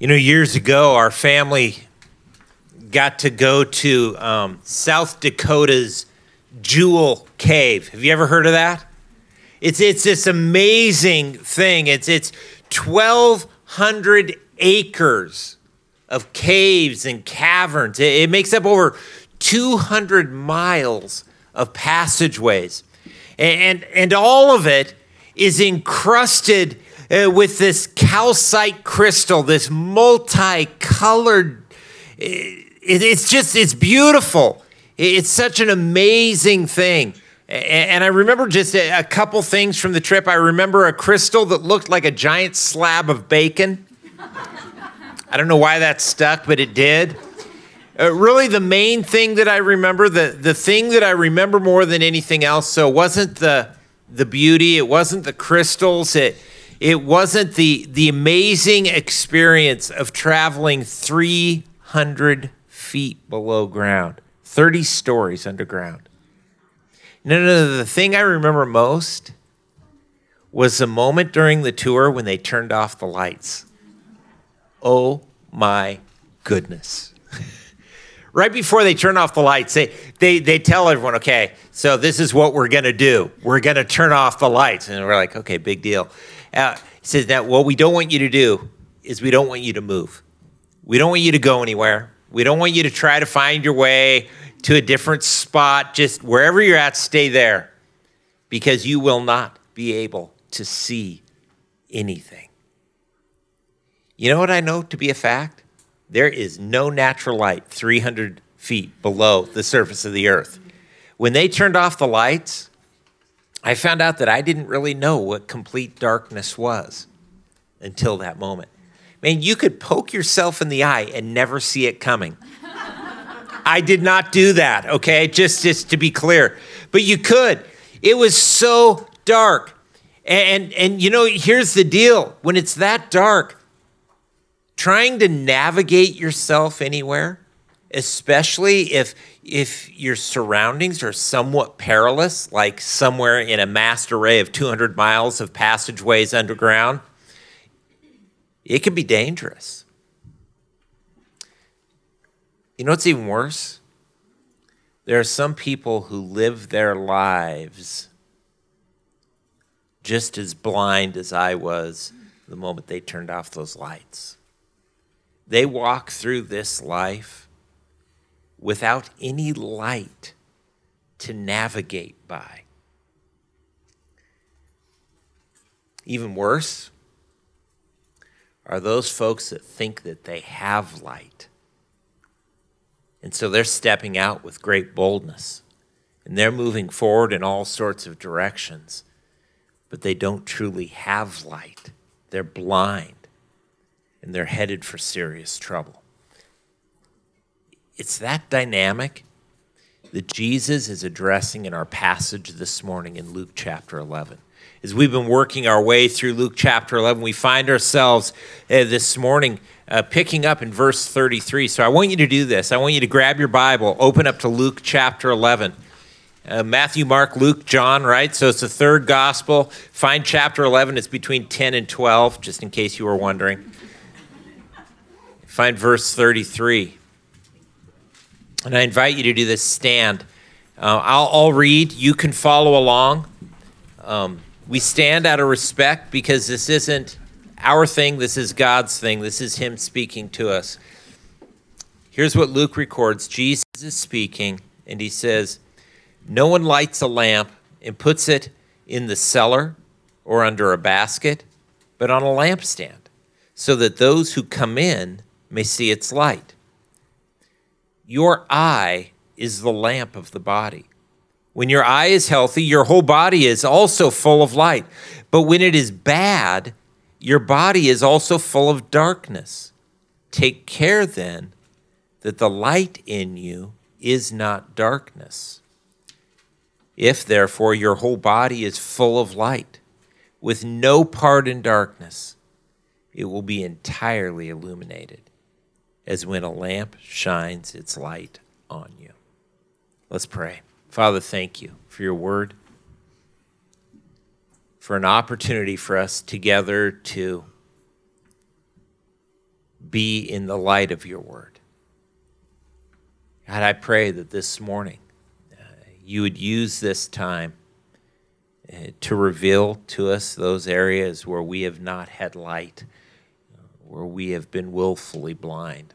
You know, years ago, our family got to go to um, South Dakota's Jewel Cave. Have you ever heard of that? It's it's this amazing thing. It's it's 1,200 acres of caves and caverns. It, it makes up over 200 miles of passageways, and and, and all of it is encrusted uh, with this calcite crystal, this multicolored. It, it's just, it's beautiful. It's such an amazing thing. And I remember just a, couple things from the trip. I remember a crystal that looked like a giant slab of bacon. I don't know why that stuck, but it did. Uh, really, the main thing that I remember, the, the thing that I remember more than anything else, so it wasn't the, the beauty, it wasn't the crystals, it, it wasn't the, the amazing experience of traveling 300 feet below ground, 30 stories underground. No, no, no. The thing I remember most was the moment during the tour when they turned off the lights. Oh my goodness. right before they turn off the lights, they, they, they tell everyone, okay, so this is what we're going to do. We're going to turn off the lights. And we're like, okay, big deal. Uh, he says, that what we don't want you to do is we don't want you to move. We don't want you to go anywhere. We don't want you to try to find your way to a different spot. Just wherever you're at, stay there because you will not be able to see anything. You know what I know to be a fact? There is no natural light 300 feet below the surface of the earth. When they turned off the lights, I found out that I didn't really know what complete darkness was until that moment. Man, you could poke yourself in the eye and never see it coming. I did not do that, okay? Just, just to be clear. But you could. It was so dark. And, and you know, here's the deal when it's that dark, trying to navigate yourself anywhere, especially if if your surroundings are somewhat perilous, like somewhere in a massed array of 200 miles of passageways underground, it can be dangerous. You know what's even worse? There are some people who live their lives just as blind as I was the moment they turned off those lights. They walk through this life without any light to navigate by. Even worse are those folks that think that they have light. And so they're stepping out with great boldness and they're moving forward in all sorts of directions, but they don't truly have light. They're blind and they're headed for serious trouble it's that dynamic that Jesus is addressing in our passage this morning in Luke chapter 11. As we've been working our way through Luke chapter 11, we find ourselves uh, this morning uh, picking up in verse 33. So I want you to do this. I want you to grab your Bible, open up to Luke chapter 11. Uh, Matthew, Mark, Luke, John, right? So it's the third gospel. Find chapter 11. It's between 10 and 12, just in case you were wondering. Find verse 33. And I invite you to do this stand. Uh, I'll, I'll, read. You can follow along. Um, we stand out of respect because this isn't our thing, this is God's thing. This is Him speaking to us. Here's what Luke records Jesus is speaking, and He says, No one lights a lamp and puts it in the cellar or under a basket, but on a lampstand, so that those who come in may see its light. Your eye is the lamp of the body. When your eye is healthy, your whole body is also full of light. But when it is bad, your body is also full of darkness. Take care then that the light in you is not darkness. If therefore your whole body is full of light, with no part in darkness, it will be entirely illuminated as when a lamp shines its light on you. Let's pray. Father, thank you for your word, for an opportunity for us together to be in the light of your word. God, I pray that this morning uh, you would use this time uh, to reveal to us those areas where we have not had light, uh, where we have been willfully blind.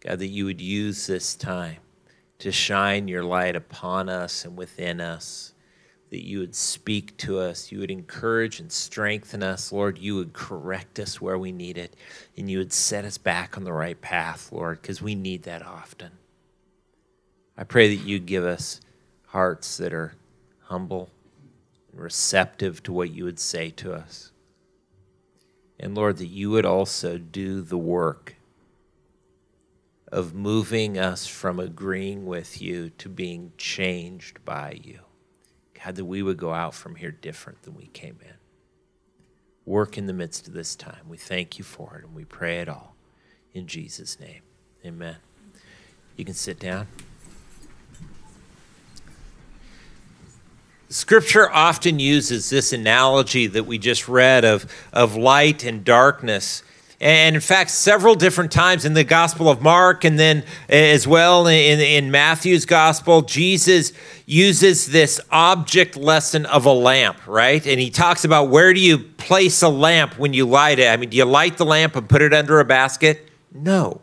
God, that you would use this time to shine your light upon us and within us, that you would speak to us, you would encourage and strengthen us, Lord. You would correct us where we need it, and you would set us back on the right path, Lord, because we need that often. I pray that you give us hearts that are humble and receptive to what you would say to us. And Lord, that you would also do the work of moving us from agreeing with you to being changed by you. God, that we would go out from here different than we came in. Work in the midst of this time. We thank you for it and we pray it all in Jesus' name. Amen. You can sit down. Scripture often uses this analogy that we just read of, of light and darkness and in fact, several different times in the Gospel of Mark and then as well in, in Matthew's Gospel, Jesus uses this object lesson of a lamp, right? And he talks about where do you place a lamp when you light it? I mean, do you light the lamp and put it under a basket? No.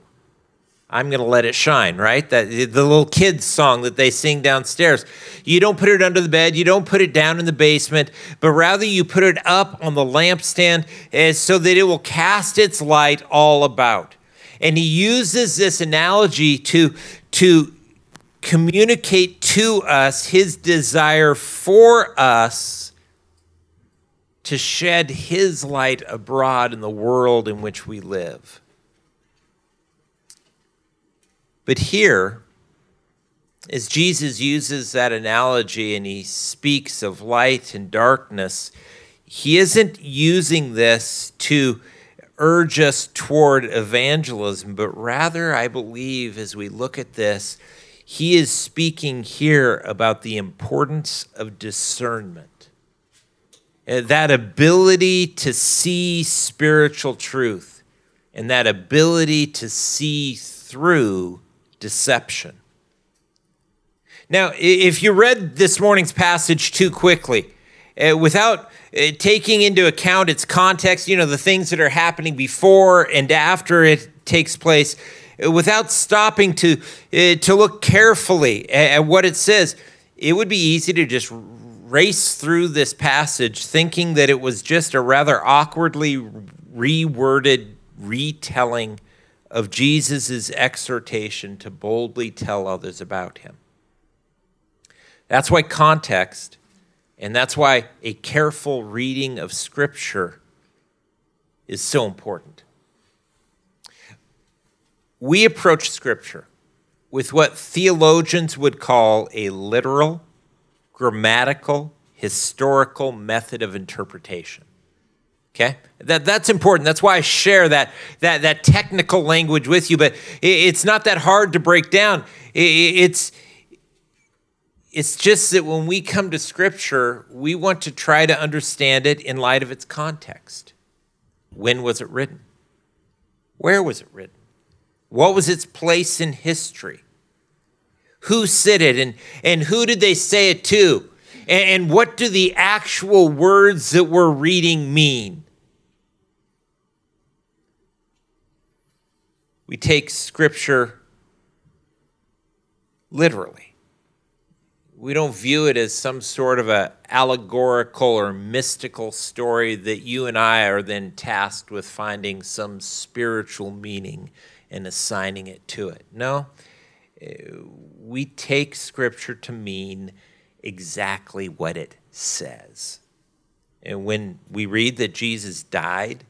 I'm going to let it shine, right? That the little kids song that they sing downstairs. You don't put it under the bed, you don't put it down in the basement, but rather you put it up on the lampstand eh, so that it will cast its light all about. And he uses this analogy to to communicate to us his desire for us to shed his light abroad in the world in which we live. But here, as Jesus uses that analogy and he speaks of light and darkness, he isn't using this to urge us toward evangelism, but rather, I believe, as we look at this, he is speaking here about the importance of discernment. Uh, that ability to see spiritual truth and that ability to see through deception. Now, if you read this morning's passage too quickly, uh, without uh, taking into account its context, you know, the things that are happening before and after it takes place, uh, without stopping to, uh, to look carefully at, at what it says, it would be easy to just race through this passage thinking that it was just a rather awkwardly reworded retelling of Jesus' exhortation to boldly tell others about him. That's why context, and that's why a careful reading of Scripture is so important. We approach Scripture with what theologians would call a literal, grammatical, historical method of interpretation. Okay, that, that's important. That's why I share that, that, that technical language with you, but it, it's not that hard to break down. It, it's, it's just that when we come to Scripture, we want to try to understand it in light of its context. When was it written? Where was it written? What was its place in history? Who said it and, and who did they say it to? And, and what do the actual words that we're reading mean? We take Scripture literally. We don't view it as some sort of a allegorical or mystical story that you and I are then tasked with finding some spiritual meaning and assigning it to it. No, uh, we take Scripture to mean exactly what it says. And when we read that Jesus died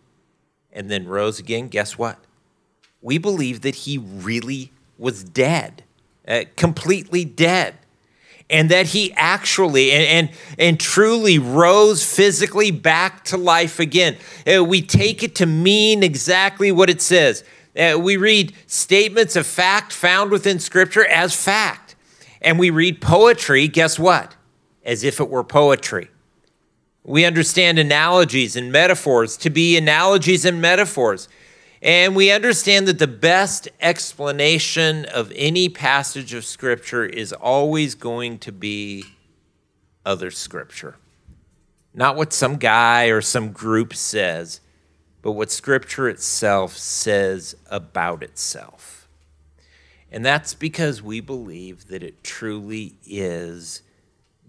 and then rose again, guess what? We believe that he really was dead, uh, completely dead. And that he actually and, and, and truly rose physically back to life again. Uh, we take it to mean exactly what it says. Uh, we read statements of fact found within Scripture as fact. And we read poetry, guess what? As if it were poetry. We understand analogies and metaphors to be analogies and metaphors. And we understand that the best explanation of any passage of Scripture is always going to be other Scripture. Not what some guy or some group says, but what Scripture itself says about itself. And that's because we believe that it truly is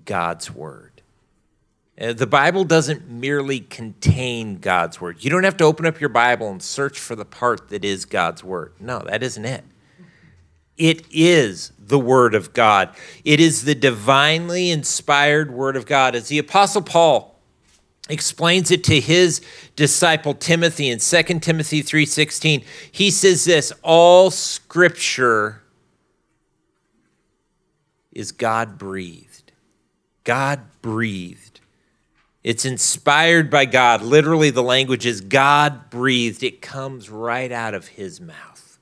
God's Word. Uh, the Bible doesn't merely contain God's word. You don't have to open up your Bible and search for the part that is God's word. No, that isn't it. It is the word of God. It is the divinely inspired word of God. As the apostle Paul explains it to his disciple Timothy in 2 Timothy 3:16, he says this, all scripture is God breathed. God breathed it's inspired by God. Literally, the language is God breathed. It comes right out of his mouth.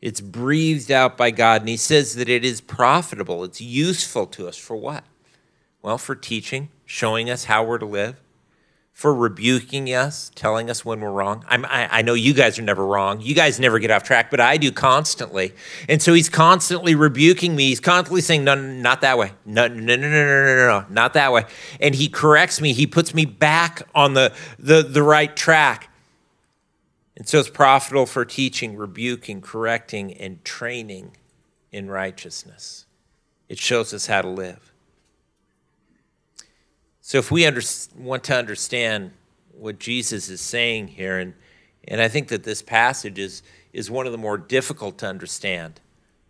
It's breathed out by God. And he says that it is profitable, it's useful to us for what? Well, for teaching, showing us how we're to live, for rebuking us, telling us when we're wrong. I, I know you guys are never wrong. You guys never get off track, but I do constantly. And so he's constantly rebuking me. He's constantly saying, no, not that way. No, no, no, no, no, no, no, not that way. And he corrects me. He puts me back on the, the, the right track. And so it's profitable for teaching, rebuking, correcting, and training in righteousness. It shows us how to live. So if we under, want to understand what Jesus is saying here, and, and I think that this passage is, is one of the more difficult to understand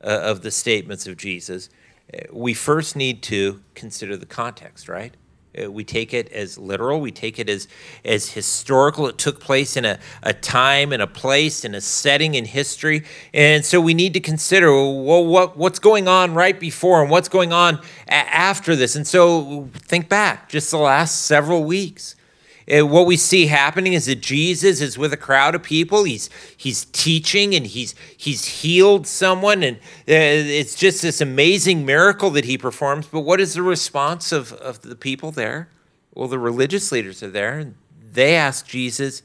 uh, of the statements of Jesus, uh, we first need to consider the context, right? Uh, we take it as literal. We take it as, as historical. It took place in a, a time and a place in a setting in history. And so we need to consider well, what, what's going on right before and what's going on a- after this. And so think back just the last several weeks. Uh, what we see happening is that Jesus is with a crowd of people. He's he's teaching and he's he's healed someone, and uh, it's just this amazing miracle that he performs. But what is the response of, of the people there? Well, the religious leaders are there, and they ask Jesus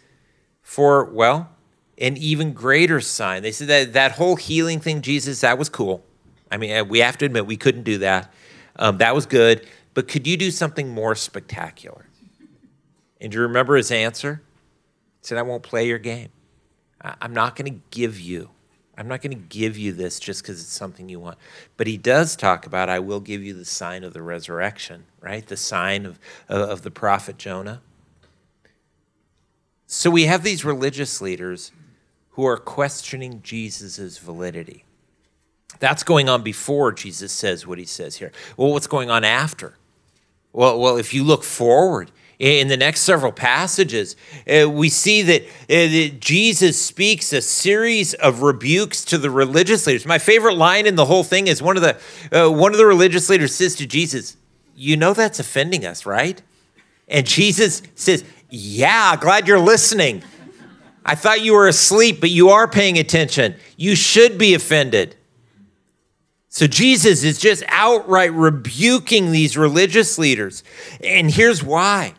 for well, an even greater sign. They said that that whole healing thing, Jesus, that was cool. I mean, we have to admit we couldn't do that. Um, that was good, but could you do something more spectacular? And do you remember his answer? He said, I won't play your game. I'm not going to give you. I'm not going to give you this just because it's something you want. But he does talk about, I will give you the sign of the resurrection, right? The sign of, of the prophet Jonah. So we have these religious leaders who are questioning Jesus' validity. That's going on before Jesus says what he says here. Well, what's going on after? Well, well, if you look forward, in the next several passages, uh, we see that, uh, that, Jesus speaks a series of rebukes to the religious leaders. My favorite line in the whole thing is one of the uh, one of the religious leaders says to Jesus, "You know that's offending us, right?" And Jesus says, "Yeah, glad you're listening. I thought you were asleep, but you are paying attention. You should be offended." So Jesus is just outright rebuking these religious leaders. And here's why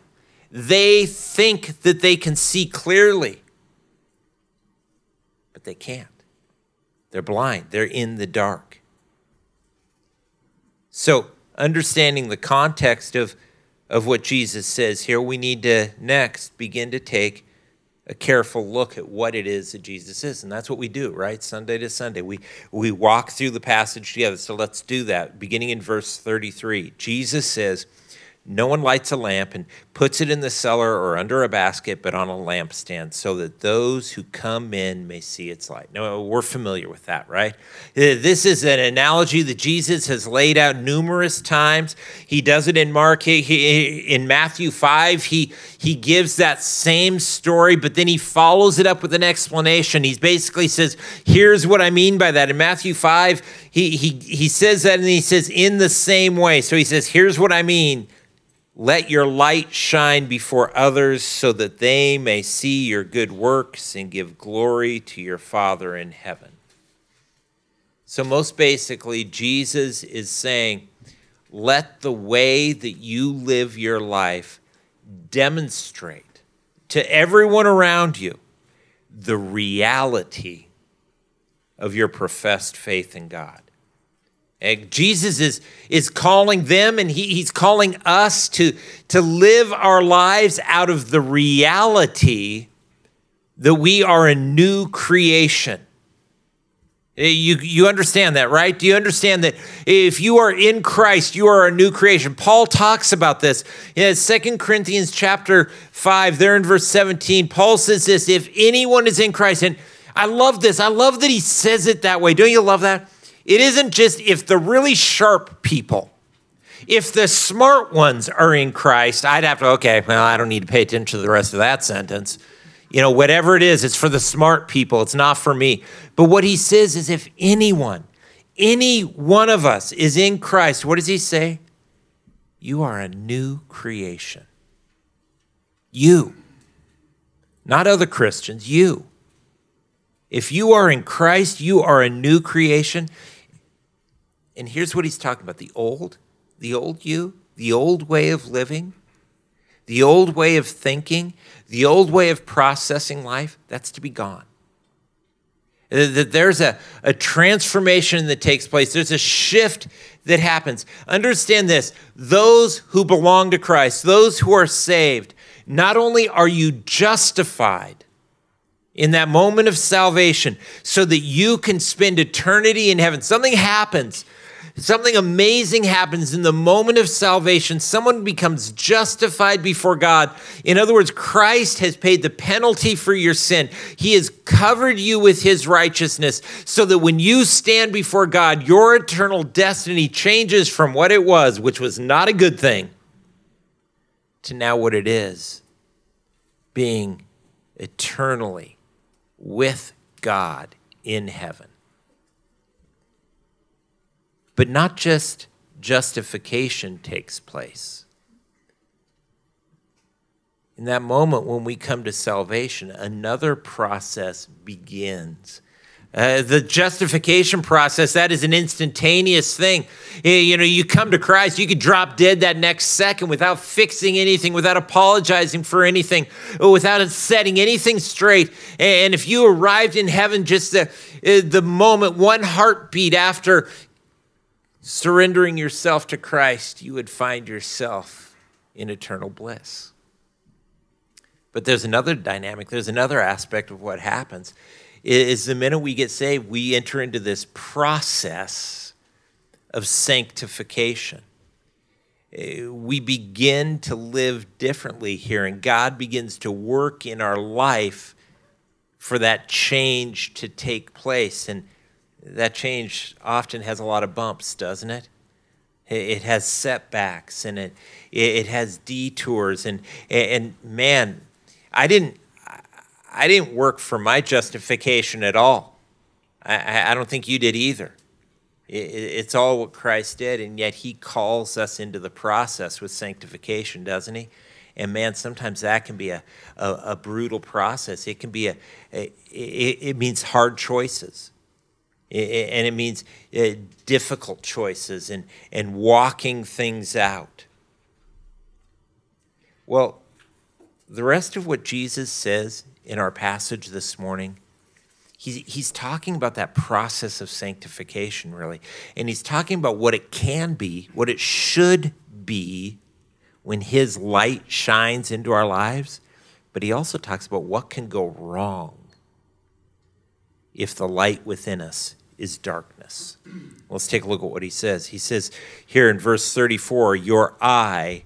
they think that they can see clearly, but they can't. They're blind, they're in the dark. So, understanding the context of, of what Jesus says here, we need to next begin to take a careful look at what it is that Jesus is. And that's what we do, right? Sunday to Sunday. We, we walk through the passage together. So let's do that. Beginning in verse 33, Jesus says, no one lights a lamp and puts it in the cellar or under a basket, but on a lampstand, so that those who come in may see its light. Now, we're familiar with that, right? Uh, this is an analogy that Jesus has laid out numerous times. He does it in Mark, he, in Matthew 5. He, he gives that same story, but then he follows it up with an explanation. He basically says, Here's what I mean by that. In Matthew 5, he, he, he says that and he says, In the same way. So he says, Here's what I mean let your light shine before others so that they may see your good works and give glory to your Father in heaven. So, most basically, Jesus is saying, let the way that you live your life demonstrate to everyone around you the reality of your professed faith in God. Jesus is, is calling them and he, he's calling us to, to live our lives out of the reality that we are a new creation. Eh, you, you understand that, right? Do you understand that if you are in Christ, you are a new creation? Paul talks about this in 2 Corinthians chapter 5, there in verse 17. Paul says this if anyone is in Christ, and I love this. I love that he says it that way. Don't you love that? It isn't just if the really sharp people, if the smart ones are in Christ, I'd have to, okay, well, I don't need to pay attention to the rest of that sentence. You know, whatever it is, it's for the smart people, it's not for me. But what he says is if anyone, any one of us is in Christ, what does he say? You are a new creation. You, not other Christians, you. If you are in Christ, you are a new creation. And here's what he's talking about the old, the old you, the old way of living, the old way of thinking, the old way of processing life, that's to be gone. That there's a, a transformation that takes place, there's a shift that happens. Understand this those who belong to Christ, those who are saved, not only are you justified, in that moment of salvation so that you can spend eternity in heaven. Something happens. Something amazing happens in the moment of salvation. Someone becomes justified before God. In other words, Christ has paid the penalty for your sin. He has covered you with his righteousness so that when you stand before God, your eternal destiny changes from what it was, which was not a good thing, to now what it is being eternally with God in heaven. But not just justification takes place. In that moment when we come to salvation, another process begins uh, the justification process, that is an instantaneous thing. You know, you come to Christ, you could drop dead that next second without fixing anything, without apologizing for anything, without setting anything straight. And if you arrived in heaven just the, uh, the moment, one heartbeat after surrendering yourself to Christ, you would find yourself in eternal bliss. But there's another dynamic, there's another aspect of what happens is the minute we get saved, we enter into this process of sanctification. Eh, we begin to live differently here, and God begins to work in our life for that change to take place. And that change often has a lot of bumps, doesn't it? It has setbacks and it, it has detours. And, and man, I didn't, I didn't work for my justification at all. I, I don't think you did either. It, it's all what Christ did, and yet He calls us into the process with sanctification, doesn't He? And man, sometimes that can be a, a, a brutal process. It can be a, a it, it, means hard choices. And it means uh, difficult choices and, and walking things out. Well, the rest of what Jesus says in our passage this morning, he's, he's talking about that process of sanctification, really. And he's talking about what it can be, what it should be when his light shines into our lives. But he also talks about what can go wrong if the light within us is darkness. Let's take a look at what he says. He says here in verse 34 Your eye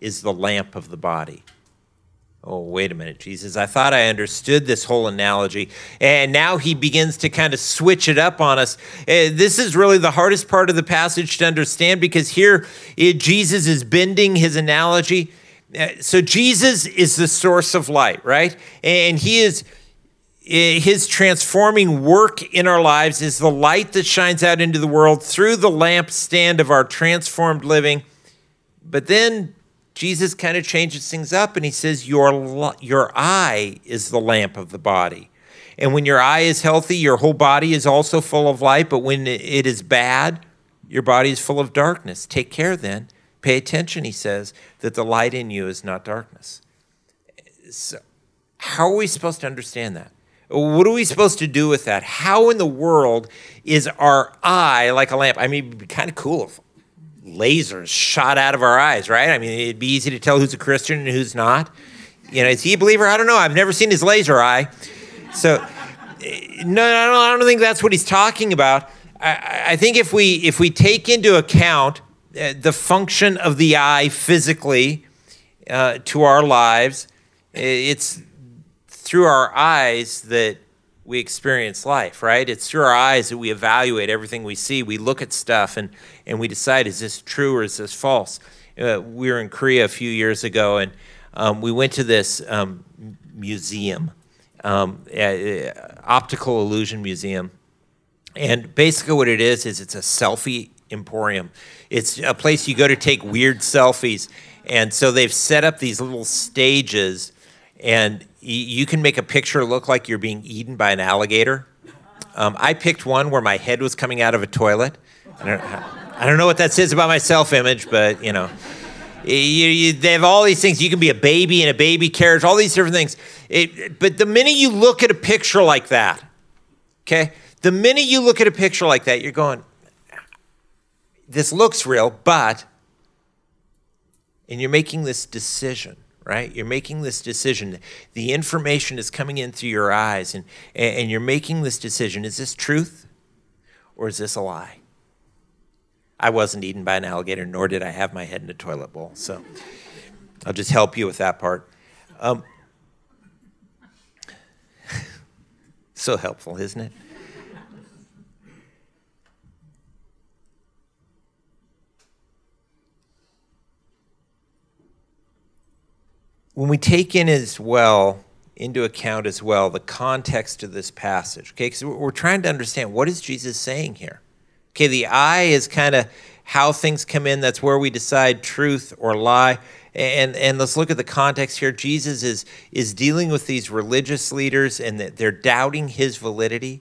is the lamp of the body. Oh, wait a minute, Jesus. I thought I understood this whole analogy. And now he begins to kind of switch it up on us. Uh, this is really the hardest part of the passage to understand because here Jesus is bending his analogy. Uh, so, Jesus is the source of light, right? And he is. His transforming work in our lives is the light that shines out into the world through the lampstand of our transformed living. But then Jesus kind of changes things up and he says, your, your eye is the lamp of the body. And when your eye is healthy, your whole body is also full of light. But when it is bad, your body is full of darkness. Take care then. Pay attention, he says, that the light in you is not darkness. So, how are we supposed to understand that? What are we supposed to do with that? How in the world is our eye like a lamp? I mean, it'd be kind of cool if lasers shot out of our eyes, right? I mean, it'd be easy to tell who's a Christian and who's not. You know, is he a believer? I don't know. I've never seen his laser eye. So, no, no, I don't think that's what he's talking about. I, I think if we if we take into account uh, the function of the eye physically uh, to our lives, it's through our eyes that we experience life, right? It's through our eyes that we evaluate everything we see. We look at stuff and, and we decide, is this true or is this false? Uh, we were in Korea a few years ago and um, we went to this um, museum, um, optical illusion museum. And basically, what it is, is it's a selfie emporium. It's a place you go to take weird selfies. And so they've set up these little stages, and you can make a picture look like you're being eaten by an alligator. Um, I picked one where my head was coming out of a toilet. I don't, I don't know what that says about my self image, but you know. You, you, they have all these things. You can be a baby in a baby carriage, all these different things. It, but the minute you look at a picture like that, okay, the minute you look at a picture like that, you're going, this looks real, but, and you're making this decision, right? You're making this decision. The information is coming in through your eyes, and, and you're making this decision. Is this truth or is this a lie? I wasn't eaten by an alligator, nor did I have my head in a toilet bowl. So I'll just help you with that part. Um, so helpful, isn't it? When we take in as well into account as well the context of this passage okay? Because we're trying to understand what is jesus saying here? Okay the eye is kind of how things come in. That's where we decide truth or lie. And and let's look at the context here. Jesus is is dealing with these religious leaders and that they're doubting his validity.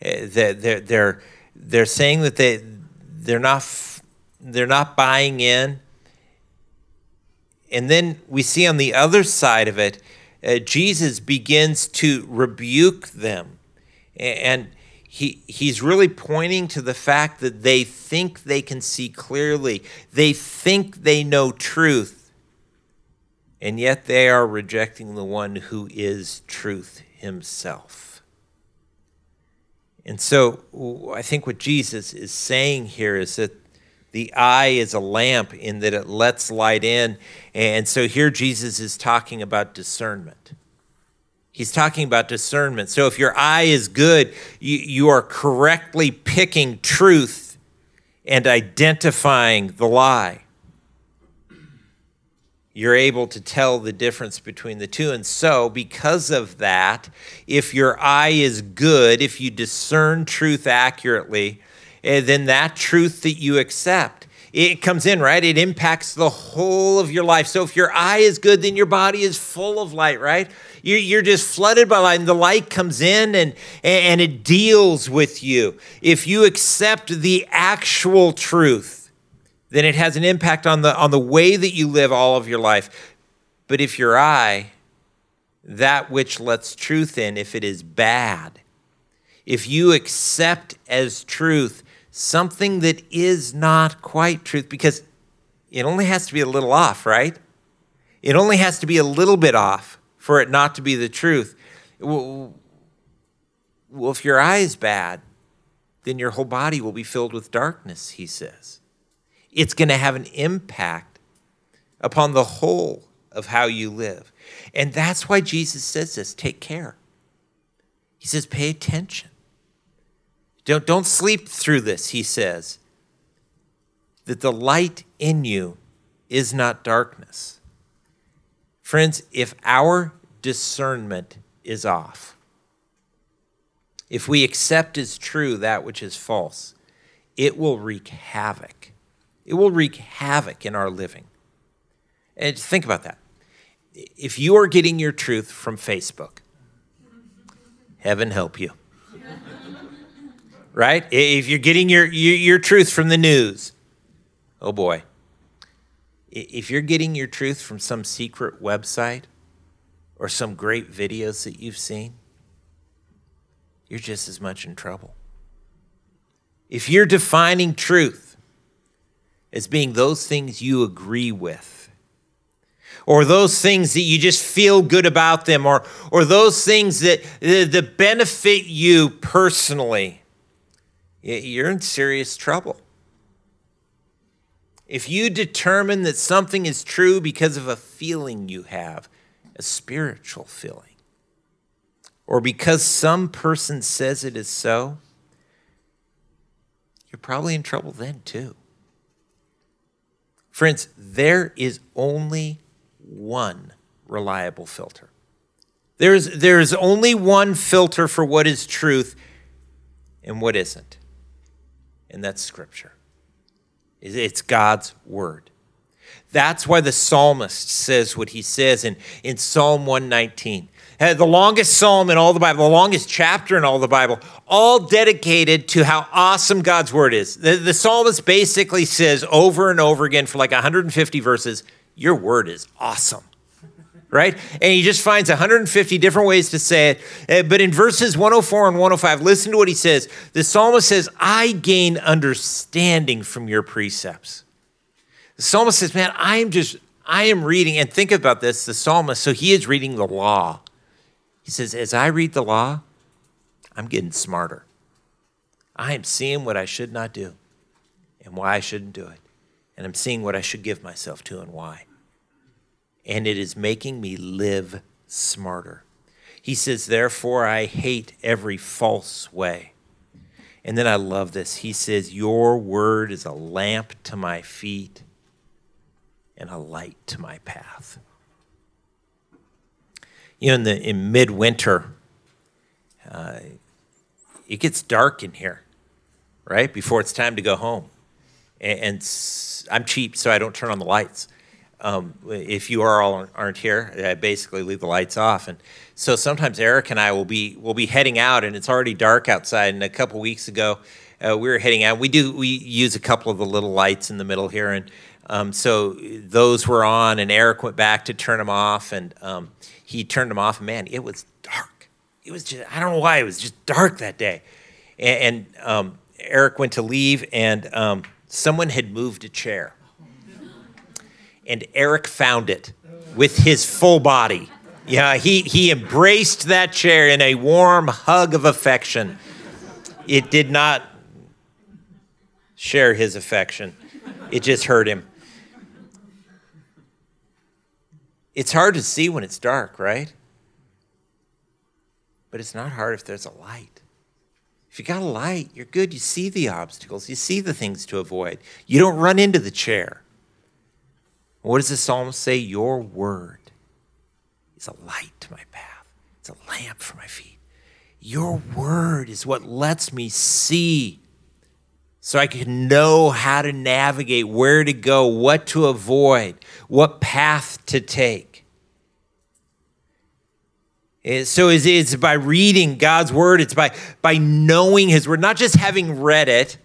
Eh, they're they're they're saying that they they're not they're not buying in and then we see on the other side of it, uh, Jesus begins to rebuke them. And he, he's really pointing to the fact that they think they can see clearly, they think they know truth, and yet they are rejecting the one who is truth himself. And so I think what Jesus is saying here is that the eye is a lamp in that it lets light in. And so here Jesus is talking about discernment. He's talking about discernment. So if your eye is good, you, you are correctly picking truth and identifying the lie. You're able to tell the difference between the two. And so, because of that, if your eye is good, if you discern truth accurately, Eh, then that truth that you accept it comes in, right? It impacts the whole of your life. So if your eye is good, then your body is full of light, right? You're just flooded by light, and the light comes in and, and it deals with you. If you accept the actual truth, then it has an impact on the, on the way that you live all of your life. But if your eye, that which lets truth in, if it is bad, if you accept as truth something that is not quite truth because it only has to be a little off, right? It only has to be a little bit off for it not to be the truth. Well, if your eye is bad, then your whole body will be filled with darkness, he says. It's going to have an impact upon the whole of how you live. And that's why Jesus says this take care. He says, pay attention. Don't, don't sleep through this, he says. That the light in you is not darkness. Friends, if our discernment is off, if we accept as true that which is false, it will wreak havoc. It will wreak havoc in our living. And think about that. If you are getting your truth from Facebook, heaven help you right? If you're getting your, your, your truth from the news, oh boy. If you're getting your truth from some secret website or some great videos that you've seen, you're just as much in trouble. If you're defining truth as being those things you agree with, or those things that you just feel good about them, or, or those things that, that benefit you personally, you're in serious trouble. If you determine that something is true because of a feeling you have, a spiritual feeling, or because some person says it is so, you're probably in trouble then too. Friends, there is only one reliable filter. There's, there's only one filter for what is truth and what isn't, and that's Scripture. It's God's Word. That's why the psalmist says what he says in, in Psalm 119 uh, the longest psalm in all the Bible, the longest chapter in all the Bible, all dedicated to how awesome God's word is. The, the psalmist basically says over and over again for like 150 verses, Your word is awesome. Right? And he just finds 150 different ways to say it. Uh, but in verses 104 and 105, listen to what he says. The psalmist says, I gain understanding from your precepts. The psalmist says, Man, I am just, I am reading, and think about this the psalmist, so he is reading the law. He says, As I read the law, I'm getting smarter. I am seeing what I should not do and why I shouldn't do it. And I'm seeing what I should give myself to and why. And it is making me live smarter. He says, Therefore, I hate every false way. And then I love this. He says, Your word is a lamp to my feet and a light to my path you know, in the in midwinter, uh, it gets dark in here, right before it's time to go home, and, and I'm cheap, so I don't turn on the lights. Um, if you are all aren't here, I basically leave the lights off, and so sometimes Eric and I will be will be heading out, and it's already dark outside. And a couple weeks ago, uh, we were heading out. We do we use a couple of the little lights in the middle here, and um, so those were on, and Eric went back to turn them off, and um, he turned them off. And man, it was dark. It was just, I don't know why, it was just dark that day. And, and um, Eric went to leave, and um, someone had moved a chair. And Eric found it with his full body. Yeah, he, he embraced that chair in a warm hug of affection. It did not share his affection, it just hurt him. It's hard to see when it's dark, right? But it's not hard if there's a light. If you got a light, you're good. You see the obstacles, you see the things to avoid. You don't run into the chair. What does the psalm say? Your word is a light to my path, it's a lamp for my feet. Your word is what lets me see so I can know how to navigate, where to go, what to avoid, what path to take. So it's by reading God's word, it's by, by knowing his word, not just having read it,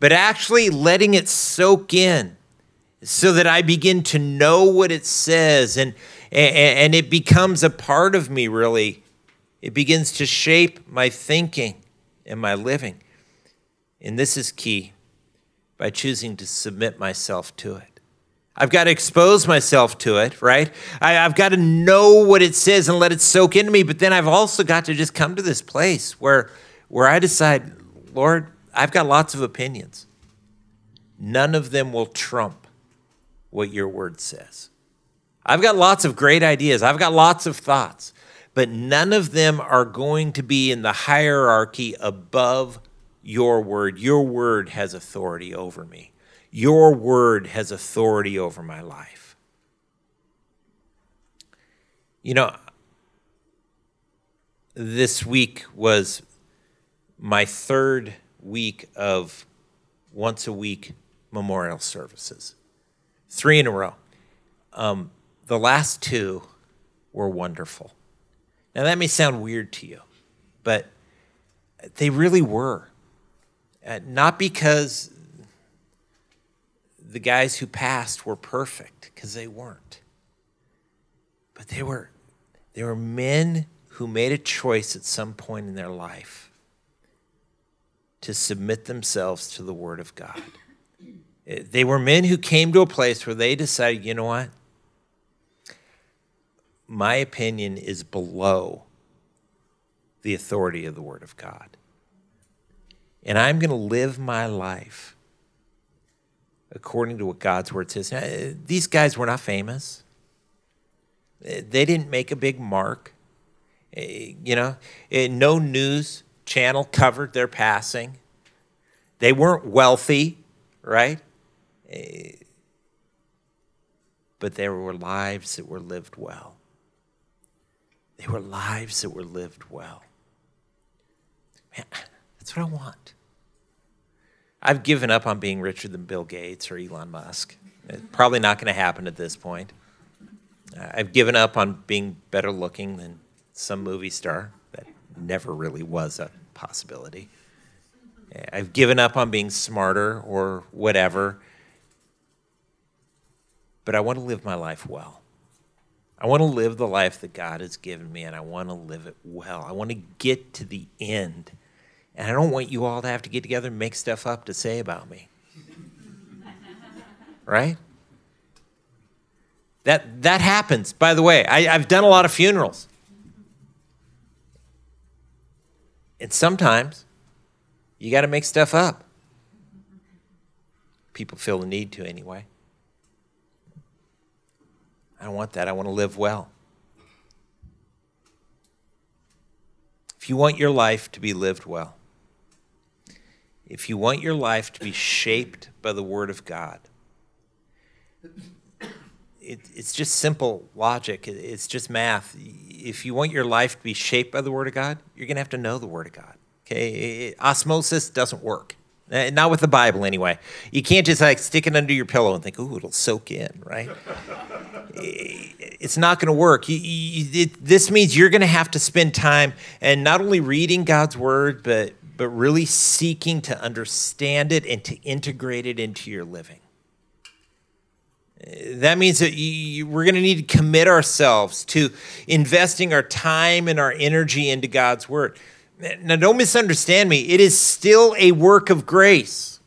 but actually letting it soak in so that I begin to know what it says and, and it becomes a part of me, really. It begins to shape my thinking and my living. And this is key by choosing to submit myself to it. I've got to expose myself to it, right? I, have got to know what it says and let it soak into me. But then I've also got to just come to this place where, where I decide, Lord, I've got lots of opinions. None of them will trump what your word says. I've got lots of great ideas. I've got lots of thoughts, but none of them are going to be in the hierarchy above your word. Your word has authority over me. Your word has authority over my life. You know, this week was my third week of once a week memorial services, three in a row. Um, the last two were wonderful. Now, that may sound weird to you, but they really were. Uh, not because the guys who passed were perfect, because they weren't. But they were, they were men who made a choice at some point in their life to submit themselves to the Word of God. They were men who came to a place where they decided, you know what? My opinion is below the authority of the Word of God. And I'm going to live my life according to what God's Word says. Now, these guys were not famous, they didn't make a big mark. Eh, you know, eh, no news channel covered their passing. They weren't wealthy, right? Eh, but there were lives that were lived well. They were lives that were lived well. Man, that's what I want. I've given up on being richer than Bill Gates or Elon Musk. It's probably not going to happen at this point. I've given up on being better looking than some movie star. That never really was a possibility. I've given up on being smarter or whatever. But I want to live my life well. I want to live the life that God has given me, and I want to live it well. I want to get to the end. And I don't want you all to have to get together and make stuff up to say about me. right? That, that happens. By the way, I, I've done a lot of funerals. And sometimes you got to make stuff up. People feel the need to anyway. I want that. I want to live well. If you want your life to be lived well, if you want your life to be shaped by the Word of God, it, it's just simple logic. It's just math. If you want your life to be shaped by the Word of God, you're going to have to know the Word of God. Okay, osmosis doesn't work. Eh, not with the Bible, anyway. You can't just like stick it under your pillow and think, "Ooh, it'll soak in," right? it's not going to work. You, you, it, this means you're going to have to spend time and not only reading God's word, but but really seeking to understand it and to integrate it into your living that means that you, we're going to need to commit ourselves to investing our time and our energy into God's word. Now, don't misunderstand me. It is still a work of grace.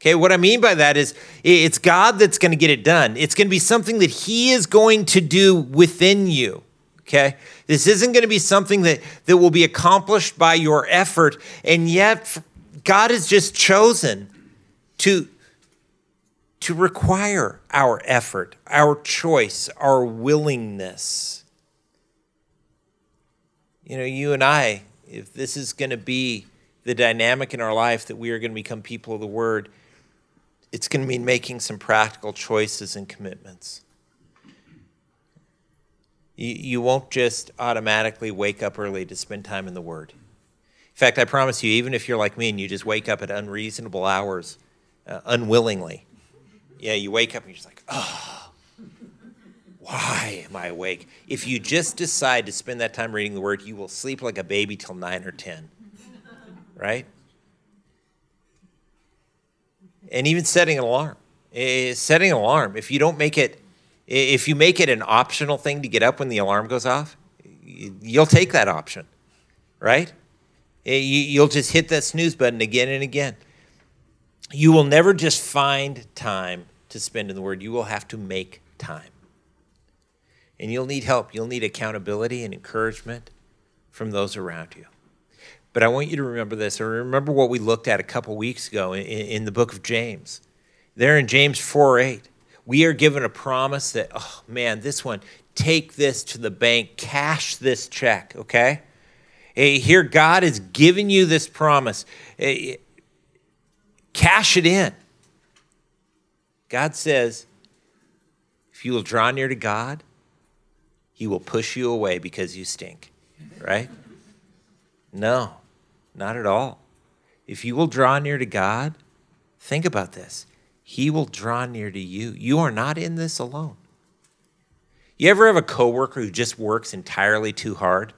Okay, what I mean by that is it's God that's going to get it done. It's going to be something that He is going to do within you. Okay, this isn't going to be something that, that will be accomplished by your effort, and yet God has just chosen to to require our effort, our choice, our willingness. You know, you and I, if this is going to be the dynamic in our life that we are going to become people of the Word, it's going to mean making some practical choices and commitments. You, you won't just automatically wake up early to spend time in the Word. In fact, I promise you, even if you're like me and you just wake up at unreasonable hours, uh, unwillingly, yeah, you wake up and you're just like, oh, why am I awake? If you just decide to spend that time reading the Word, you will sleep like a baby till nine or 10, right? And even setting an alarm. Eh, setting an alarm, if you don't make it, if you make it an optional thing to get up when the alarm goes off, you'll take that option, right? Eh, you'll just hit that snooze button again and again. You will never just find time to spend in the Word, you will have to make time. And you'll need help. You'll need accountability and encouragement from those around you. But I want you to remember this, or remember what we looked at a couple weeks ago in, in the book of James. There in James 4 8, we are given a promise that, oh man, this one, take this to the bank, cash this check, okay? Here, God has given you this promise. Cash it in. God says, if you will draw near to God, He will push you away because you stink, right? No, not at all. If you will draw near to God, think about this. He will draw near to you. You are not in this alone. You ever have a coworker who just works entirely too hard?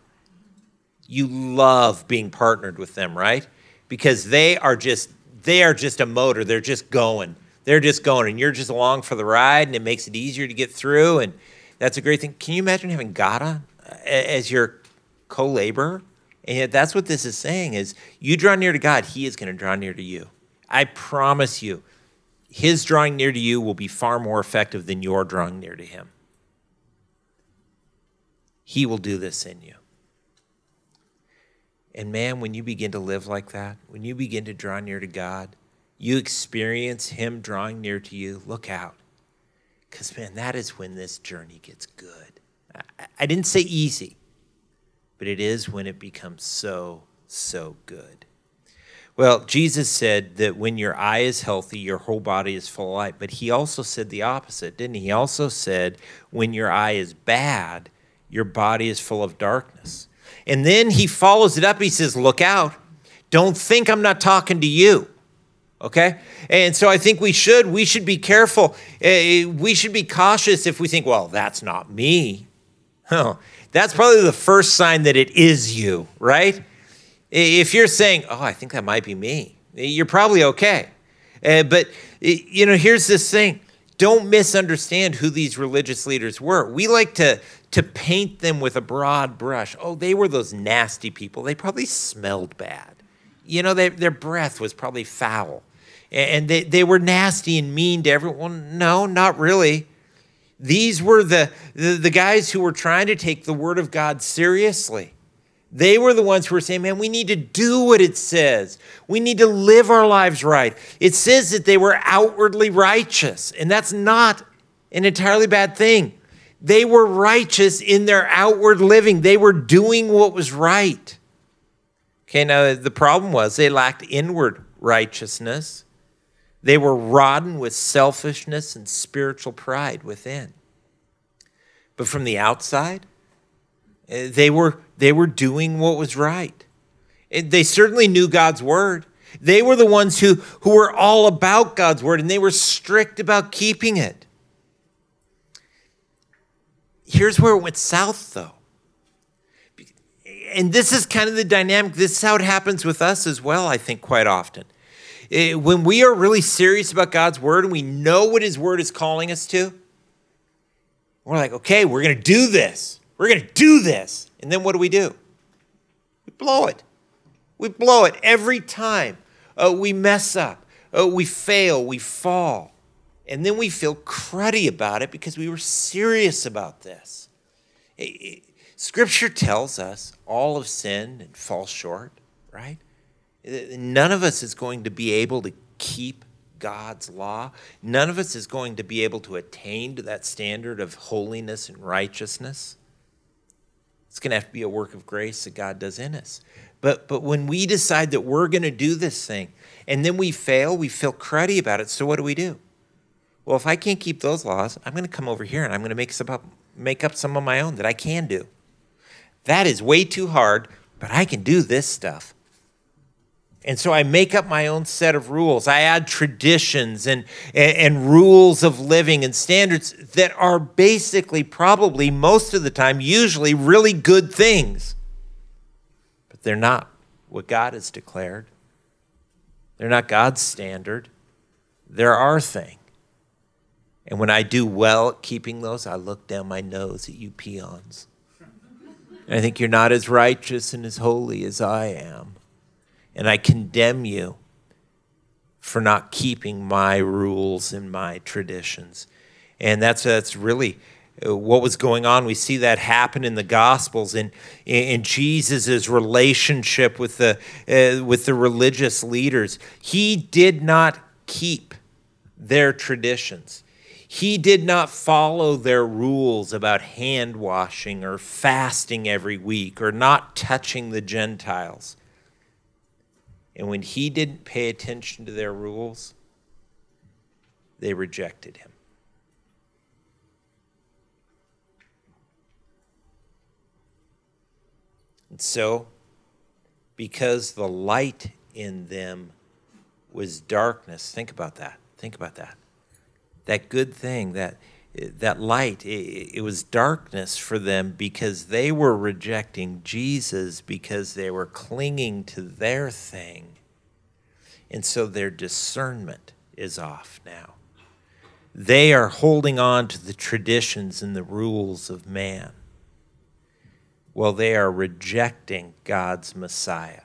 You love being partnered with them, right? Because they are just they are just a motor. They're just going they're just going and you're just along for the ride and it makes it easier to get through and that's a great thing can you imagine having on uh, as your co-laborer. And yet that's what this is saying is you draw near to God, he is going to draw near to you. I promise you, his drawing near to you will be far more effective than your drawing near to him. He will do this in you. And man, when you begin to live like that, when you begin to draw near to God, you experience him drawing near to you, look out. Because, man, that is when this journey gets good. I, I didn't say easy, but it is when it becomes so, so good. Well, Jesus said that when your eye is healthy, your whole body is full of light. But he also said the opposite, didn't he? He also said when your eye is bad, your body is full of darkness. And then he follows it up. He says, Look out. Don't think I'm not talking to you. Okay? And so I think we should we should be careful. Uh, we should be cautious if we think, well, that's not me. That's probably the first sign that it is you, right? If you're saying, oh, I think that might be me, you're probably okay. Uh, but, you know, here's this thing don't misunderstand who these religious leaders were. We like to, to paint them with a broad brush. Oh, they were those nasty people. They probably smelled bad. You know, they, their breath was probably foul. And they, they were nasty and mean to everyone. No, not really. These were the, the, the guys who were trying to take the word of God seriously. They were the ones who were saying, man, we need to do what it says. We need to live our lives right. It says that they were outwardly righteous, and that's not an entirely bad thing. They were righteous in their outward living, they were doing what was right. Okay, now the problem was they lacked inward righteousness. They were rotten with selfishness and spiritual pride within. But from the outside, eh, they were, they were doing what was right. They certainly knew God's word. They were the ones who, who were all about God's word and they were strict about keeping it. Here's where it went south, though. And this is kind of the dynamic. This is how it happens with us as well, I think, quite often. Eh, when we are really serious about God's word and we know what his word is calling us to, we're like, okay, we're going to do this. We're going to do this. And then what do we do? We blow it. We blow it every time. Uh, we mess up. Uh, we fail. We fall. And then we feel cruddy about it because we were serious about this. It, it, scripture tells us all have sinned and fall short, right? None of us is going to be able to keep God's law. None of us is going to be able to attain to that standard of holiness and righteousness. It's going to have to be a work of grace that God does in us. But, but when we decide that we're going to do this thing and then we fail, we feel cruddy about it. So what do we do? Well, if I can't keep those laws, I'm going to come over here and I'm going to make, some up, make up some of my own that I can do. That is way too hard, but I can do this stuff. And so I make up my own set of rules. I add traditions and, and, and, rules of living and standards that are basically, probably most of the time, usually really good things. But they're not what God has declared. They're not God's standard. They're our thing. And when I do well at keeping those, I look down my nose at you peons. I think you're not as righteous and as holy as I am and I condemn you for not keeping my rules and my traditions. And that's, that's really uh, what was going on. We see that happen in the Gospels in, in Jesus' relationship with the, uh, with the religious leaders. He did not keep their traditions. He did not follow their rules about hand washing or fasting every week or not touching the Gentiles. And when he didn't pay attention to their rules, they rejected him. And so, because the light in them was darkness, think about that. Think about that. That good thing, that that light, it, it, was darkness for them because they were rejecting Jesus because they were clinging to their thing. And so their discernment is off now. They are holding on to the traditions and the rules of man. Well, they are rejecting God's Messiah.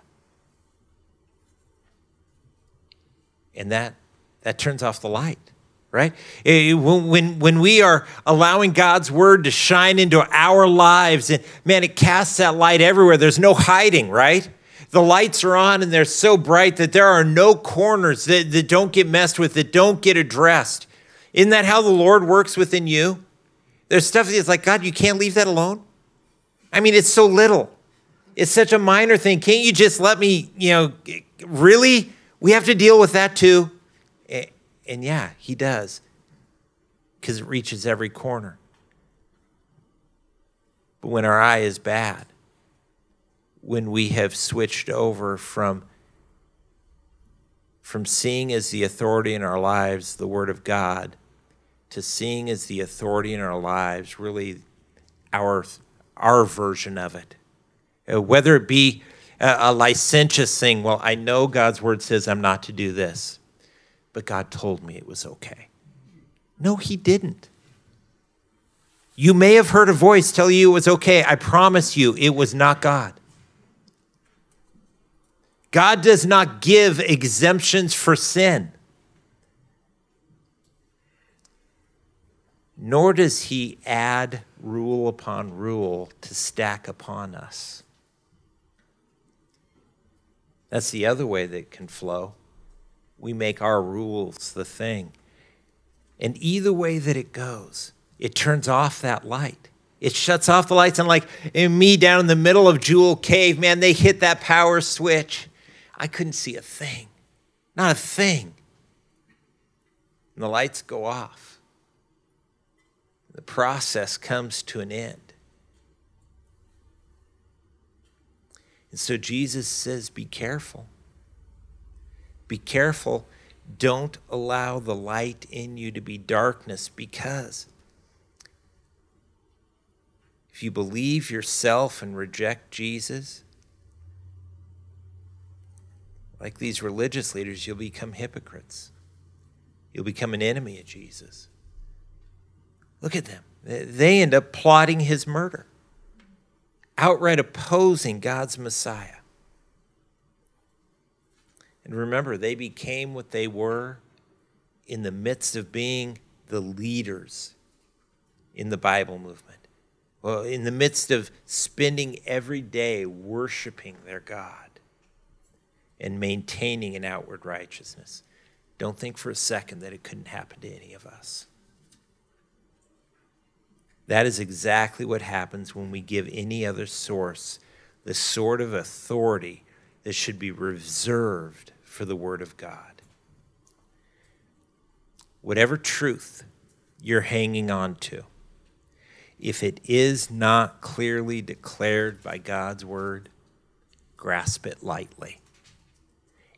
And that, that turns off the light, right? Eh, when, when we are allowing God's word to shine into our lives, and man, it casts that light everywhere. There's no hiding, right? The lights are on and they're so bright that there are no corners that, that don't get messed with, that don't get addressed. Isn't that how the Lord works within you? There's stuff that's like, God, you can't leave that alone. I mean, it's so little. It's such a minor thing. Can't you just let me, you know, really? We have to deal with that too. And yeah, he does, because it reaches every corner. But when our eye is bad, when we have switched over from, from seeing as the authority in our lives the Word of God to seeing as the authority in our lives really our, our version of it, uh, whether it be a, a licentious thing. Well, I know God's word says I'm not to do this, but God told me it was okay. No, He didn't. You may have heard a voice tell you it was okay. I promise you, it was not God. God does not give exemptions for sin, nor does He add rule upon rule to stack upon us. That's the other way that can flow. We make our rules the thing. And either way that it goes, it turns off that light. It shuts off the lights. And like in me down in the middle of Jewel Cave, man, they hit that power switch. I couldn't see a thing, not a thing. And the lights go off. The process comes to an end. And so Jesus says, Be careful. Be careful. Don't allow the light in you to be darkness because if you believe yourself and reject Jesus, like these religious leaders, you'll become hypocrites. You'll become an enemy of Jesus. Look at them. They end up plotting his murder outright opposing God's Messiah. And remember, they became what they were in the midst of being the leaders in the Bible movement. Well, in the midst of spending every day worshiping their God and maintaining an outward righteousness. Don't think for a second that it couldn't happen to any of us. That is exactly what happens when we give any other source the sort of authority that should be reserved for the Word of God. Whatever truth you're hanging on to, if it is not clearly declared by God's Word, grasp it lightly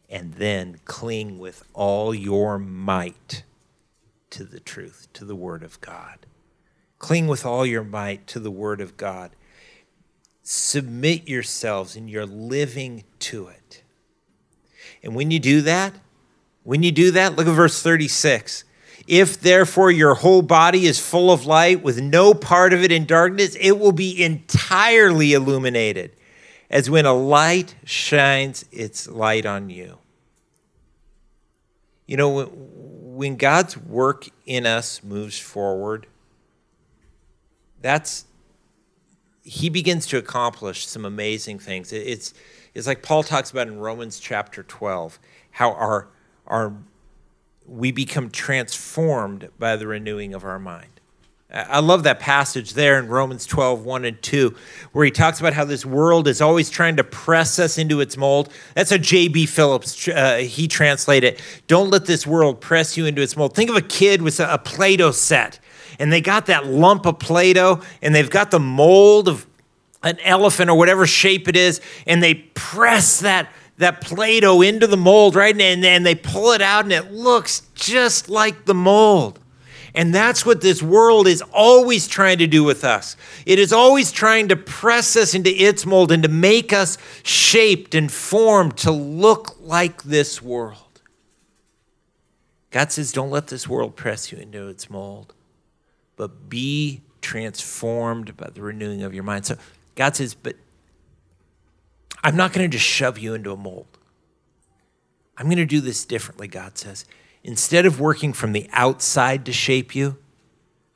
and then cling with all your might to the truth, to the Word of God. Cling with all your might to the Word of God. Submit yourselves and you're living to it. And when you do that, when you do that, look at verse 36. If therefore your whole body is full of light, with no part of it in darkness, it will be entirely illuminated, as when a light shines its light on you. You know, when God's work in us moves forward, that's he begins to accomplish some amazing things. It's it's like Paul talks about in Romans chapter 12, how our our we become transformed by the renewing of our mind. I love that passage there in Romans 12, 1 and 2, where he talks about how this world is always trying to press us into its mold. That's a J.B. Phillips, uh, he translated it. Don't let this world press you into its mold. Think of a kid with a Play Doh set and they got that lump of Play Doh and they've got the mold of an elephant or whatever shape it is, and they press that, that Play Doh into the mold, right? And, and they pull it out and it looks just like the mold. And that's what this world is always trying to do with us. It is always trying to press us into its mold and to make us shaped and formed to look like this world. God says, don't let this world press you into its mold but be transformed by the renewing of your mind. So, God says, but I'm not going to just shove you into a mold. I'm going to do this differently, God says. Instead of working from the outside to shape you,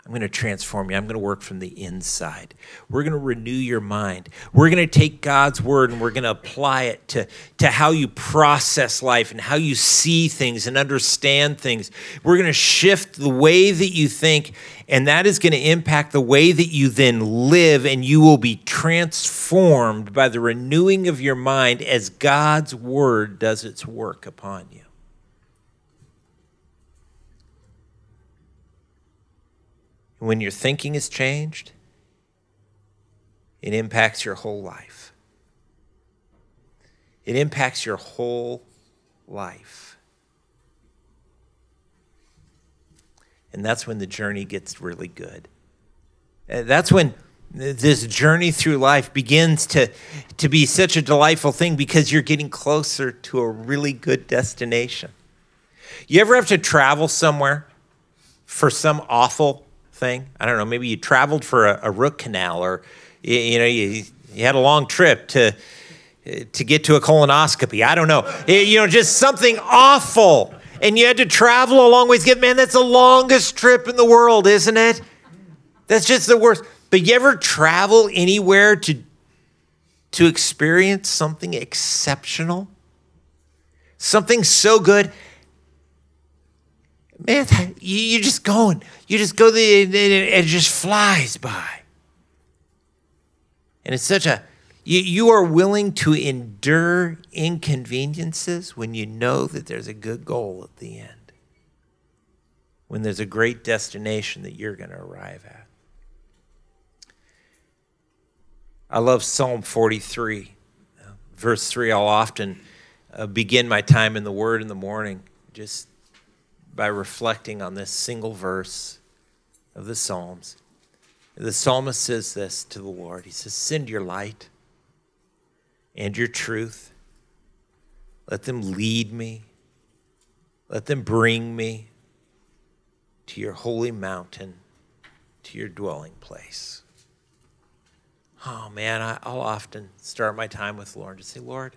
I'm going to transform you. I'm going to work from the inside. We're going to renew your mind. We're going to take God's word and we're going to apply it to, to how you process life and how you see things and understand things. We're going to shift the way that you think, and that is going to impact the way that you then live, and you will be transformed by the renewing of your mind as God's word does its work upon you. When your thinking is changed, it impacts your whole life. It impacts your whole life. And that's when the journey gets really good. Uh, that's when this journey through life begins to, to be such a delightful thing because you're getting closer to a really good destination. You ever have to travel somewhere for some awful thing. I don't know. Maybe you traveled for a, a root canal, or you, you know, you, you had a long trip to to get to a colonoscopy. I don't know. You know, just something awful, and you had to travel a long ways. Get man, that's the longest trip in the world, isn't it? That's just the worst. But you ever travel anywhere to to experience something exceptional? Something so good man, you, are just going. You just go there and it just flies by. And it's such a, you, you are willing to endure inconveniences when you know that there's a good goal at the end, when there's a great destination that you're going to arrive at. I love Psalm 43. Verse 3, I'll often uh, begin my time in the Word in the morning, just by reflecting on this single verse of the Psalms. The psalmist says this to the Lord He says, Send your light and your truth. Let them lead me. Let them bring me to your holy mountain, to your dwelling place. Oh man, I, will often start my time with Lord to say, Lord,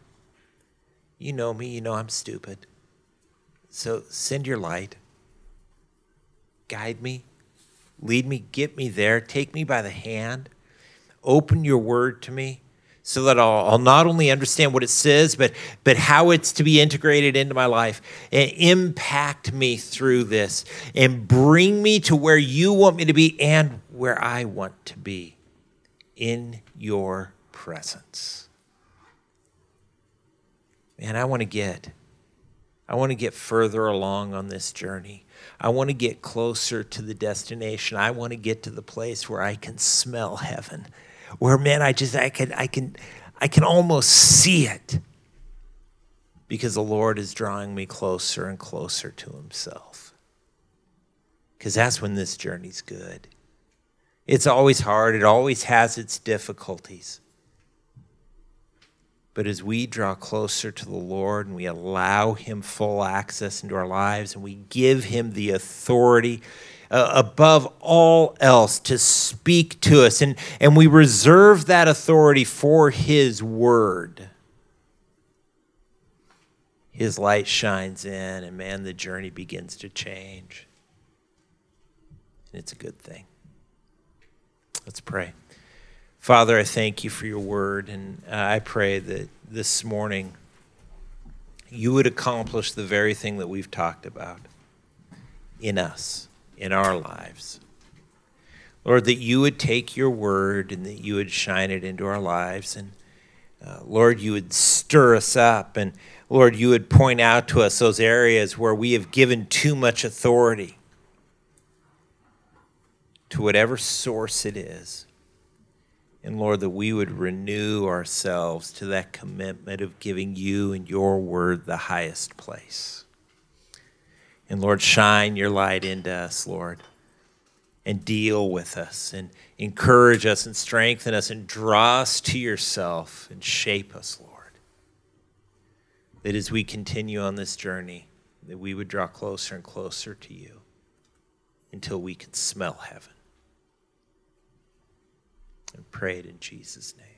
you know me, you know I'm stupid. So send your light, guide me, lead me, get me there, take me by the hand, open your word to me so that I'll, I'll, not only understand what it says, but, but how it's to be integrated into my life. And impact me through this. And bring me to where you want me to be and where I want to be in your presence. And I want to get I want to get further along on this journey. I want to get closer to the destination. I want to get to the place where I can smell heaven. Where man, I just I can I can I can almost see it. Because the Lord is drawing me closer and closer to himself. Cuz that's when this journey's good. It's always hard, it always has its difficulties. But as we draw closer to the Lord and we allow Him full access into our lives and we give Him the authority uh, above all else to speak to us, and, and we reserve that authority for His Word, His light shines in, and man, the journey begins to change. And it's a good thing. Let's pray. Father, I thank you for your word, and uh, I pray that this morning you would accomplish the very thing that we've talked about in us, in our lives. Lord, that you would take your word and that you would shine it into our lives. And uh, Lord, you would stir us up. And Lord, you would point out to us those areas where we have given too much authority to whatever source it is. And Lord, that we would renew ourselves to that commitment of giving you and your word the highest place. And Lord, shine your light into us, Lord, and deal with us and encourage us and strengthen us and draw us to yourself and shape us, Lord. That as we continue on this journey, that we would draw closer and closer to you until we could smell heaven. And prayed in Jesus' name.